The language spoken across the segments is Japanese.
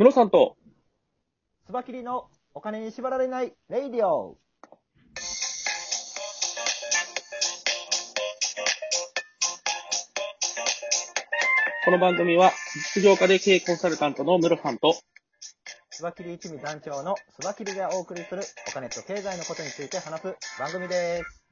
ムロさんと、スバキリのお金に縛られないレイディオ。この番組は、実業家で経営コンサルタントのムロさんと、スバキリ一味団長のスバキリがお送りするお金と経済のことについて話す番組です。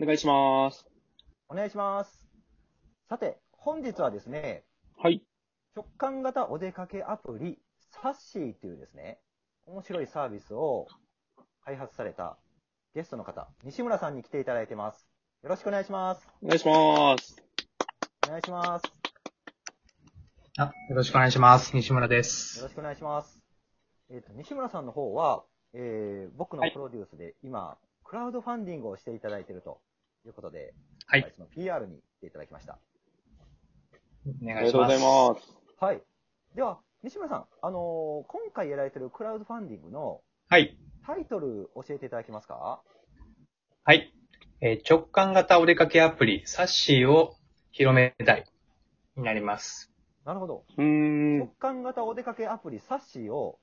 お願いします。お願いします。さて、本日はですね、はい。直感型お出かけアプリ、サッシーっていうですね、面白いサービスを開発されたゲストの方、西村さんに来ていただいてます。よろしくお願いします。お願いします。お願いします。あ、よろしくお願いします。西村でよす。ろしくお願いします。えっ、と、西村さんの方は、えー、僕のプロデュースで今、クラウドファンディングをしていただいているということで、はい。その PR に来ていただきました。おあ願いします。りがとうございます。はい。では、西村さん、あのー今回やられているクラウドファンディングのはい。タイトル教えていただけますか？はい。えー直感型お出かけアプリ、サッシーを広めたい、になります。なるほど。うーん直。感型お出かけアプリサッシーを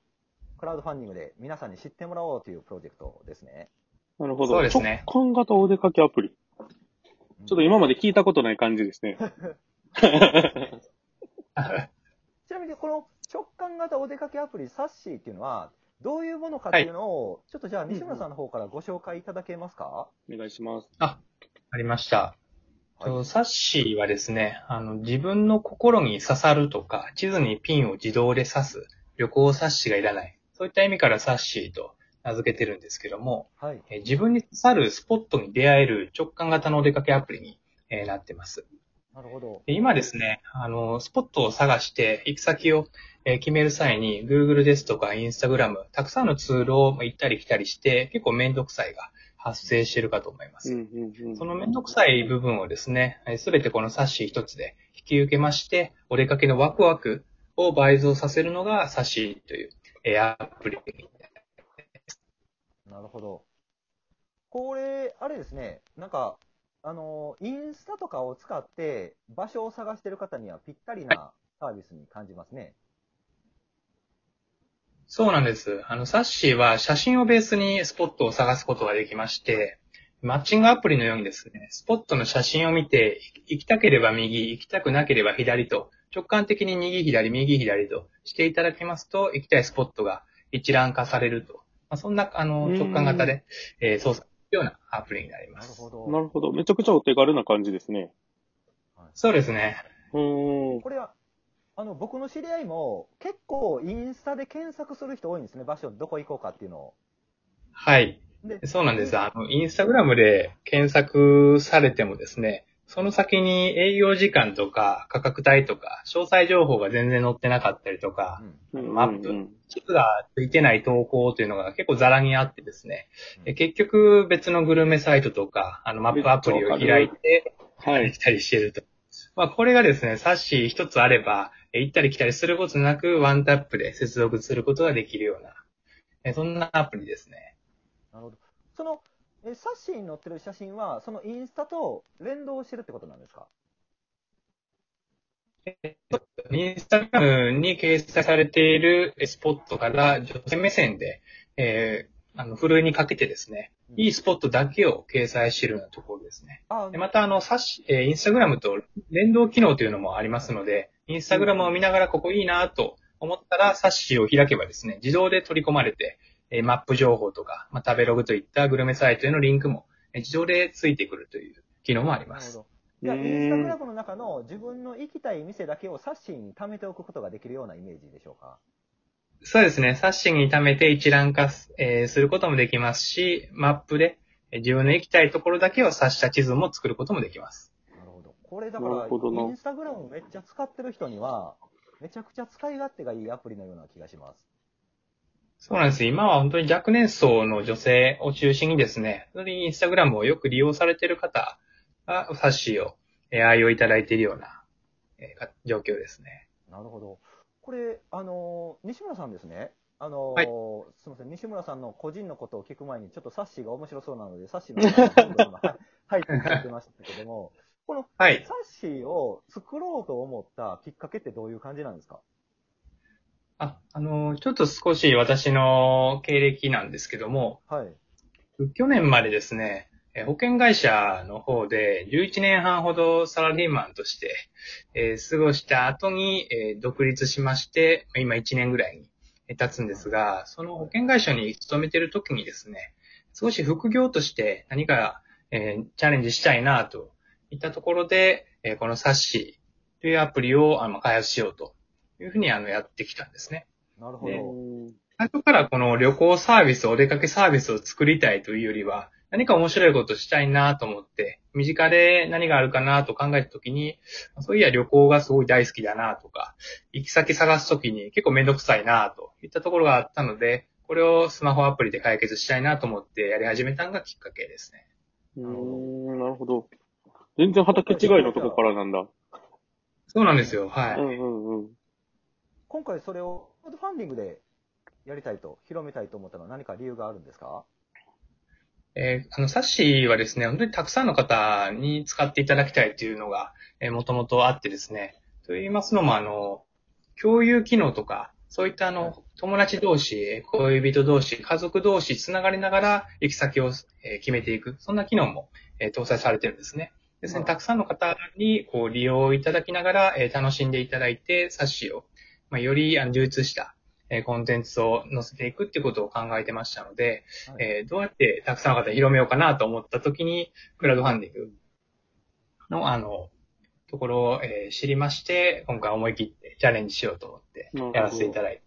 クラウドファンディングで皆さんに知ってもらおうというプロジェクトですね。なるほど。そうですね直感型お出かけアプリ。ちょっと今まで聞いたことない感じですね。ちなみにこの直感型お出かけアプリサッシーっていうのは、どういうものかっていうのを、ちょっとじゃあ西村さんの方からご紹介いただけますか、お願いします。ありました。はいとサッシーはですね、あの、自分の心に刺さるとか、地図にピンを自動で刺す、旅行冊子がいらない。そういった意味からサッシーと名付けてるんですけども、はい。えー自分に刺さるスポットに出会える直感型のお出かけアプリに、えーなってます。なるほど。で今ですね、あの、スポットを探して行き先をえー決める際に Google ですとか Instagram、たくさんのツールをまあ行ったり来たりして結構めんどくさいが発生しているかと思います。そのめんどくさい部分をですね、すべてこのサッシー一つで引き受けまして、お出かけのワクワクを倍増させるのがサッシーというえーアプリ。なるほど。これ、あれですね、なんか、あの、インスタとかを使って場所を探してる方にはぴったりなサービスに感じますね。そうなんです。あの、サッシーは写真をベースにスポットを探すことができまして、マッチングアプリのようにですね、スポットの写真を見て、行きたければ右、行きたくなければ左と、直感的に右左、右左としていただきますと、行きたいスポットが一覧化されると。まあ、そんな、あの、うん直感型で、えー操作するようなアプリになります。なるほど。なるほど。めちゃくちゃお手軽な感じですね。そうですね。うーん。これは、あの、僕の知り合いも結構インスタで検索する人多いんですね。場所どこ行こうかっていうのを。はい。で、そうなんです。あの、インスタグラムで検索されてもですね、その先に営業時間とか価格帯とか詳細情報が全然載ってなかったりとか、うんうんマップうん地図がついてない投稿というのが結構ザラにあってですね、うんえ結局別のグルメサイトとか、あのマップアプリを開いて、はい。来たりしてると。まあこれがですね、サッシー一つあれば、え行ったり来たりすることなくワンタップで接続することができるような、えそんなアプリですね。なるほど。その、えサッシーに載ってる写真は、そのインスタと連動してるってことなんですか？インスタグラムに掲載されているスポットから女性目線で、えーあの、ふるいにかけてですね、いいスポットだけを掲載しているようなところですね。あでまた、あの、サッシ、えーインスタグラムと連動機能というのもありますので、インスタグラムを見ながらここいいなと思ったら、サッシを開けばですね、自動で取り込まれて、えーマップ情報とか、まあ、食べログといったグルメサイトへのリンクも、えー自動でついてくるという機能もあります。なるほど。じゃあ、インスタグラムの中の自分の行きたい店だけをサッシーに貯めておくことができるようなイメージでしょうか？そうですね。サッシンに貯めて一覧化す,、えーすることもできますし、マップでえー自分の行きたいところだけを指した地図も作ることもできます。なるほど。これだかなら、インスタグラムめっちゃ使ってる人には、めちゃくちゃ使い勝手がいいアプリのような気がします。そうなんです。今は本当に若年層の女性を中心にですね、本当にインスタグラムをよく利用されている方がサッシーをえー愛用いただいているようなえ状況ですね。なるほど。これ、あのー西村さんですね。あのーはいすみません、西村さんの個人のことを聞く前に、ちょっとサッシーが面白そうなので、サッシーの話に今はい入ってきてましたけども、このはい。サッシーを作ろうと思ったきっかけってどういう感じなんですか？あ、あの、ちょっと少し私の経歴なんですけども、はい。去年までですね、えー保険会社の方で11年半ほどサラリーマンとして、えー過ごした後に、えー独立しまして、まあ今1年ぐらいにえー経つんですが、その保険会社に勤めてる時にですね、少し副業として何か、えーチャレンジしたいなといったところで、えーこのサッシーというアプリをあの開発しようというふうにあのやってきたんですね。うなるほど。ん最初からこの旅行サービス、お出かけサービスを作りたいというよりは、何か面白いことしたいなと思って、身近で何があるかなと考えたときに、そういや旅行がすごい大好きだなとか、行き先探すときに結構めんどくさいなといったところがあったので、これをスマホアプリで解決したいなと思ってやり始めたのがきっかけですね。うーん、なるほど。全然畑違いのとこからなんだ。そうなんですよ。はい。うんうんうん。今回それをクラウドファンディングでやりたいと、広めたいと思ったのは何か理由があるんですか？えーあの、サッシーはですね、本当にたくさんの方に使っていただきたいというのが、えー、もともとあってですね、と言いますのも、あの、共有機能とか、そういったあの、友達同士、えー恋人同士、家族同士、つながりながら行き先を、えー決めていく、そんな機能も、えー搭載されてるんですね。ですね、たくさんの方にこう利用いただきながら、えー楽しんでいただいて、サッシーを、まあ、よりあの充実した、えーコンテンツを載せていくっていうことを考えてましたので、はいえーどうやってたくさんの方に広めようかなと思ったときに、クラウドファンディングの、あの、ところを、えー知りまして、今回思い切ってチャレンジしようと思ってやらせていただいて。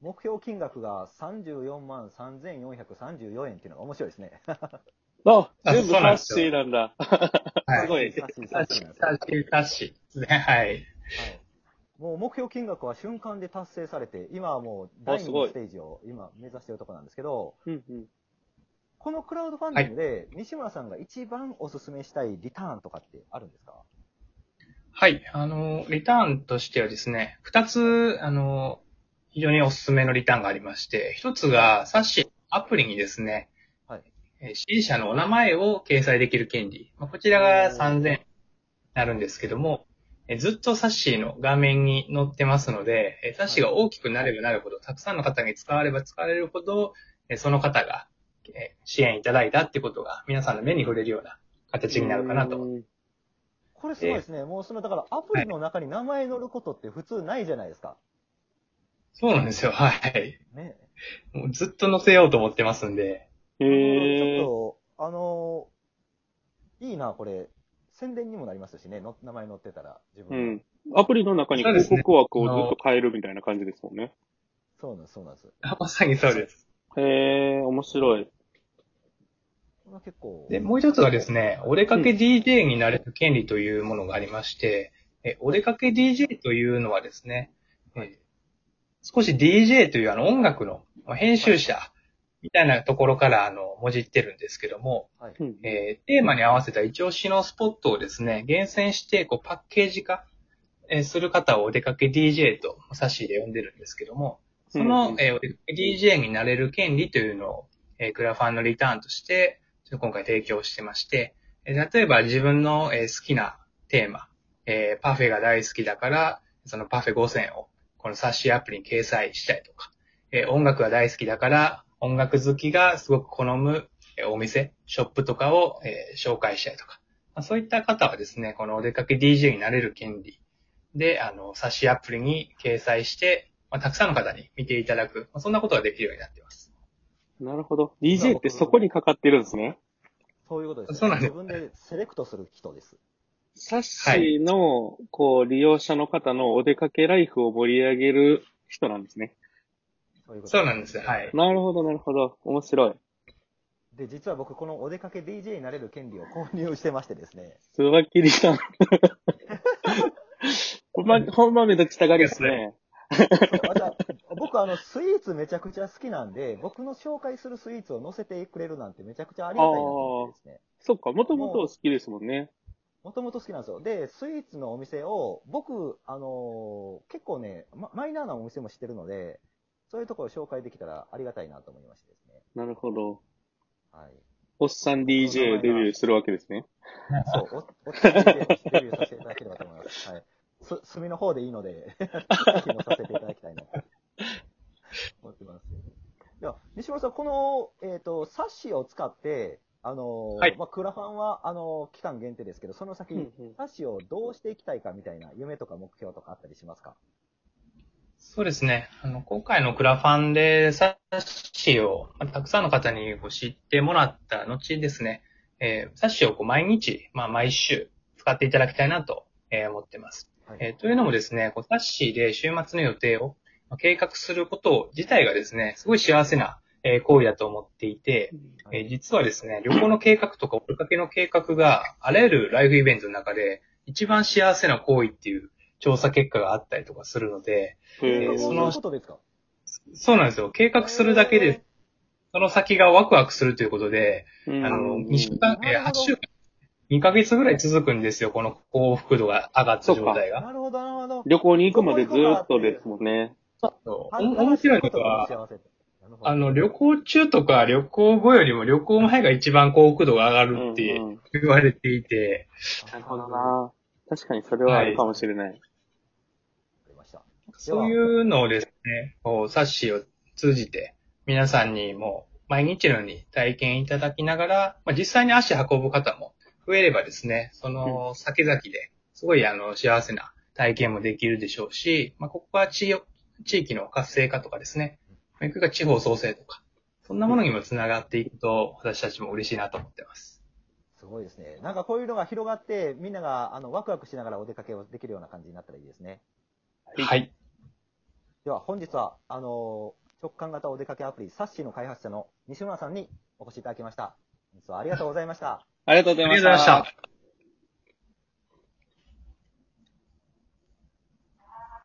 目標金額が34万3434円っていうのが面白いですね。あ、あ全部サッシーなんだ。はい すごい。サッシータッシーですね。はい。はい。もう目標金額は瞬間で達成されて、今はもう第2あすごいのステージを今目指しているところなんですけど、うんうん。このクラウドファンディングで西村さんが一番おすすめしたいリターンとかってあるんですか？はい。あの、リターンとしてはですね、二つ、あの、非常におすすめのリターンがありまして、一つが、サッシアプリにですね、はい。えー支持者のお名前を掲載できる権利。まあこちらが3000になるんですけども、えーずっとサッシーの画面に載ってますので、えーサッシーが大きくなればなるほど、たくさんの方に使われば使われるほど、えーその方がえー支援いただいたってことが皆さんの目に触れるような形になるかなと。うんこれすごいですね。もうその、だからアプリの中に名前載ることって普通ないじゃないですか。そうなんですよ。はい。ね。もうずっと載せようと思ってますんで。へちえ。ょっと、あのーいいな、これ。宣伝にもなりますしね、の名前載ってたら、自う分の。ん。アプリの中に広告枠をずっと変えるみたいな感じですもんね。そうなんです、そうなんです。まさにそうです。へえ、面白い。これは結構。で、もう一つはですね、お出かけ DJ になれる権利というものがありまして、えお出かけ DJ というのはですね、え少し DJ というあの音楽のまあ編集者みたいなところからあの、もじってるんですけども、はい。うんえーテーマに合わせた一押しのスポットをですね、厳選してこうパッケージ化、えーする方をお出かけ DJ とサッシーで呼んでるんですけども、その、うんえーお出かけ DJ になれる権利というのを、えークラファンのリターンとして、ちょっと今回提供してまして、えー例えば自分の、えー好きなテーマ、えーパフェが大好きだから、そのパフェ5000をこのサッシーアプリに掲載したいとか、えー音楽が大好きだから、音楽好きがすごく好むえーお店、ショップとかを、えー紹介したりとか。まあそういった方はですね、このお出かけ DJ になれる権利で、あの、冊子アプリに掲載して、まあ、たくさんの方に見ていただく、まあ、そんなことができるようになっています。なるほど。DJ ってそこにかかってるんですね。そういうことです、ね。そうなんです自分でセレクトする人です。サッシーの、こう、利用者の方のお出かけライフを盛り上げる人なんですね。そういうことそうなんですよ。はい。なるほど、なるほど。面白い。で、実は僕、このお出かけ DJ になれる権利を購入してましてですね。つばきりさん。ほんま、ほんまめどくしたがりですね。そうあじゃあ僕、あの、スイーツめちゃくちゃ好きなんで、僕の紹介するスイーツを載せてくれるなんてめちゃくちゃありがたいなと思ってですね。そっか、もともと好きですもんね。もともと好きなんですよ。で、スイーツのお店を、僕、あのー結構ね、まマイナーなお店も知ってるので、そういうところを紹介できたらありがたいなと思いましてですね。なるほど。はい。おっさん DJ デビューするわけですね。そう、お、おっちゃんでデビューさせていただければと思います。はい。す、隅の方でいいので、ぜ ひ載させていただきたいなと思ってます。では、西村さん、この、えっ、と、冊子を使って、あのーはいまあ、クラファンは、あのー期間限定ですけど、その先、うんうん冊子をどうしていきたいかみたいな夢とか目標とかあったりしますか？そうですね。あの、今回のクラファンで冊子を、まあたくさんの方にこう知ってもらった後ですね、えー冊子をこう毎日、まあ、毎週使っていただきたいなと、えー思ってます。はいえーというのもですね、こう冊子で週末の予定をまあ計画すること自体がですね、すごい幸せな、えー行為だと思っていて、えー実はですね、旅行の計画とかお出かけの計画があらゆるライフイベントの中で一番幸せな行為っていう調査結果があったりとかするので、へーそのそういうことですか？そうなんですよ。計画するだけで、その先がワクワクするということで、うんあの、うん2週間、えー8なるほど週間、2ヶ月ぐらい続くんですよ、この幸福度が上がった状態が。なるほど、なるほど。旅行に行くまでずーっとですもんね。そうお面白いのが、幸せなるほどあの、旅行中とか旅行後よりも旅行前が一番幸福度が上がるってうんうん言われていて、なるほどな。確かにそれはあるかもしれない。わかりました。そういうのをですね、こう、冊子を通じて、皆さんにも毎日のように体験いただきながら、まあ、実際に足運ぶ方も増えればですね、その先々で、すごいあの、幸せな体験もできるでしょうし、まあ、ここは地地域の活性化とかですね、それから地方創生とか、そんなものにもつながっていくと、私たちも嬉しいなと思ってます。すごいですね。なんかこういうのが広がって、みんながあのワクワクしながらお出かけをできるような感じになったらいいですね。いはい。では本日は、あの直感型お出かけアプリ、サッシーの開発者の西村さんにお越しいただきました。本日はありがとうございました。ありがとうございました。。